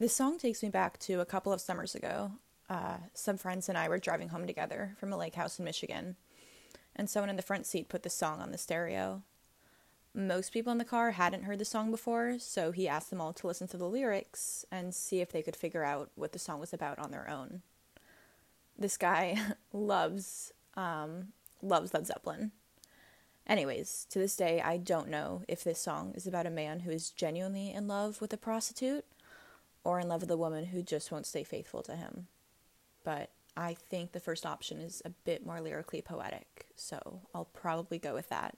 This song takes me back to a couple of summers ago. Uh, some friends and I were driving home together from a lake house in Michigan, and someone in the front seat put the song on the stereo. Most people in the car hadn't heard the song before, so he asked them all to listen to the lyrics and see if they could figure out what the song was about on their own. This guy loves um, loves Led Zeppelin. Anyways, to this day, I don't know if this song is about a man who is genuinely in love with a prostitute or in love with a woman who just won't stay faithful to him. But I think the first option is a bit more lyrically poetic, so I'll probably go with that.